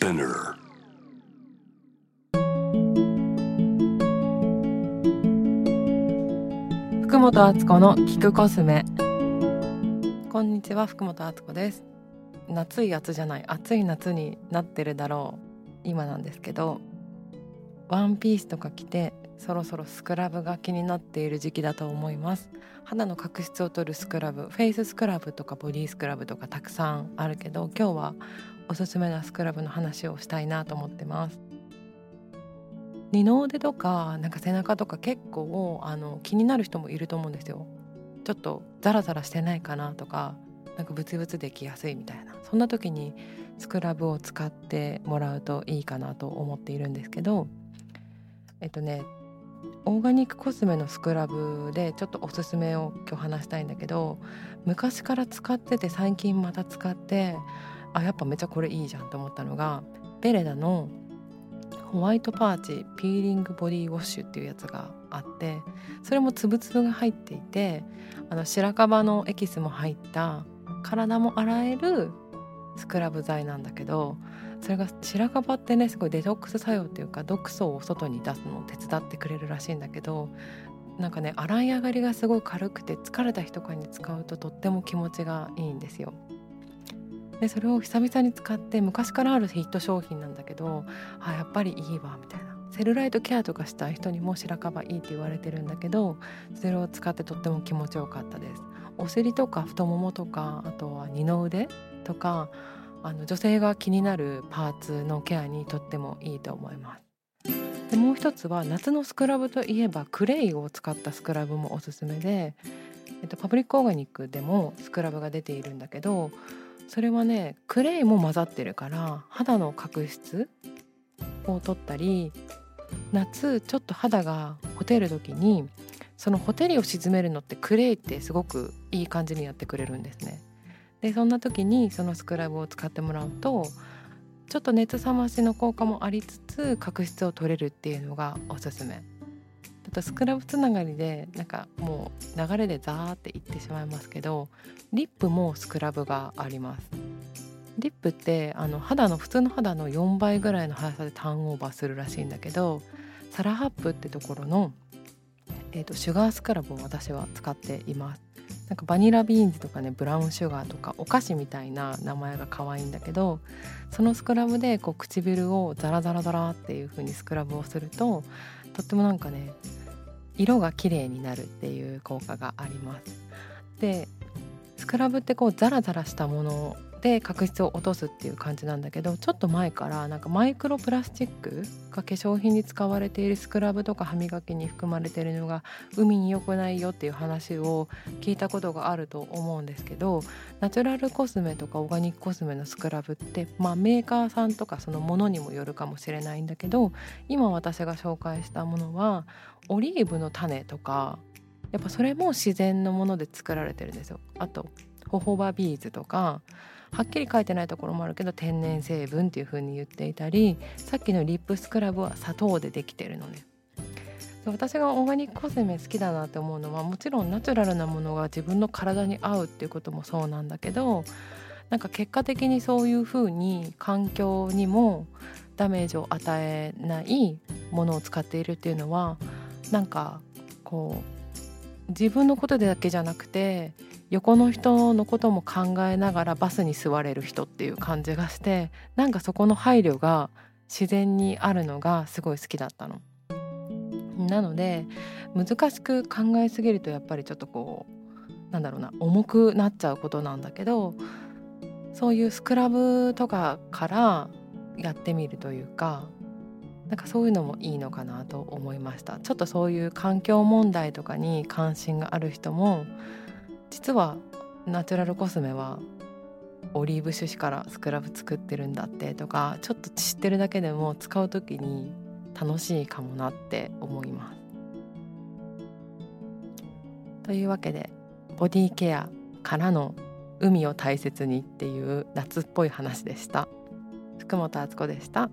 Spinner. 福本敦子の聞くコスメこんにちは福本敦子です夏い夏じゃない。暑い夏になってるだろう。今なんですけどワンピースとか着てそろそろスクラブが気になっている時期だと思います。肌の角質を取るスクラブフェイススクラブとかボディスクラブとかたくさんあるけど今日はおすすめなスクラブの話をしたいなと思ってます。二の腕とかなんか背中とか結構あの気になる人もいると思うんですよ。ちょっとザラザラしてないかなとかなんかブツブツできやすいみたいな。そんな時にスクラブを使ってもらうといいかなと思っているんですけどえっとねオーガニックコスメのスクラブでちょっとおすすめを今日話したいんだけど昔から使ってて最近また使ってあやっぱめっちゃこれいいじゃんと思ったのがベレダのホワイトパーチピーリングボディウォッシュっていうやつがあってそれもつぶつぶが入っていてあの白樺のエキスも入った体も洗えるスクラブ剤なんだけどそれが白樺ってねすごいデトックス作用っていうか毒素を外に出すのを手伝ってくれるらしいんだけどなんかね洗い上がりがすごい軽くて疲れた日とかに使うととっても気持ちがいいんですよ。でそれを久々に使って昔からあるヒット商品なんだけどあやっぱりいいわみたいな。セルライトケアとかしたい人にも白樺いいって言われてるんだけどそれを使ってとっても気持ちよかったです。お尻とか太ももとかあとは二の腕とかあの女性が気になるパーツのケアにとってもいいと思います。でもう一つは夏のスクラブといえばクレイを使ったスクラブもおすすめで、えっと、パブリックオーガニックでもスクラブが出ているんだけどそれはねクレイも混ざってるから肌の角質を取ったり夏ちょっと肌がほてる時にそのほてりを沈めるのってクレイってすごくいい感じにやってくれるんですね。でそんな時にそのスクラブを使ってもらうとちょっと熱冷ましの効果もありつつ角質を取れるっていうのがおすすめ。あとスクラブつながりでなんかもう流れでザーっていってしまいますけどリップもスクラブがあります。リップってあの肌の普通の肌の4倍ぐらいの速さでターンオーバーするらしいんだけどサラハップってところの、えーと、シュガースクラブを私は使っています。なんかバニラビーンズとかねブラウンシュガーとかお菓子みたいな名前が可愛いんだけどそのスクラブでこう唇をザラザラザラっていう風にスクラブをするととってもなんかね色が綺麗になるっていう効果があります。でスクラブってこうザラザラしたもので角質を落とすっていう感じなんだけどちょっと前からなんかマイクロプラスチックが化粧品に使われているスクラブとか歯磨きに含まれているのが海に良くないよっていう話を聞いたことがあると思うんですけどナチュラルコスメとかオーガニックコスメのスクラブって、まあ、メーカーさんとかそのものにもよるかもしれないんだけど今私が紹介したものはオリーブの種とかやっぱそれも自然のもので作られてるんですよ。あとホホバビーズとかはっきり書いてないところもあるけど天然成分っていう風に言っていたりさっきのリップスクラブは砂糖でできてるのね。私がオーガニックコスメ好きだなって思うのはもちろんナチュラルなものが自分の体に合うっていうこともそうなんだけどなんか結果的にそういう風に環境にもダメージを与えないものを使っているっていうのはなんかこう自分のことだけじゃなくて横の人のことも考えながらバスに座れる人っていう感じがしてなんかそこの配慮が自然にあるのがすごい好きだったの。なので難しく考えすぎるとやっぱりちょっとこうなんだろうな重くなっちゃうことなんだけどそういうスクラブとかからやってみるというかなんかそういうのもいいのかなと思いましたちょっとそういう環境問題とかに関心がある人も実はナチュラルコスメはオリーブ種子からスクラブ作ってるんだってとかちょっと知ってるだけでも使う時に楽しいかもなって思います。というわけでボディケアからの海を大切にっていう夏っぽい話でした。福本敦子でした。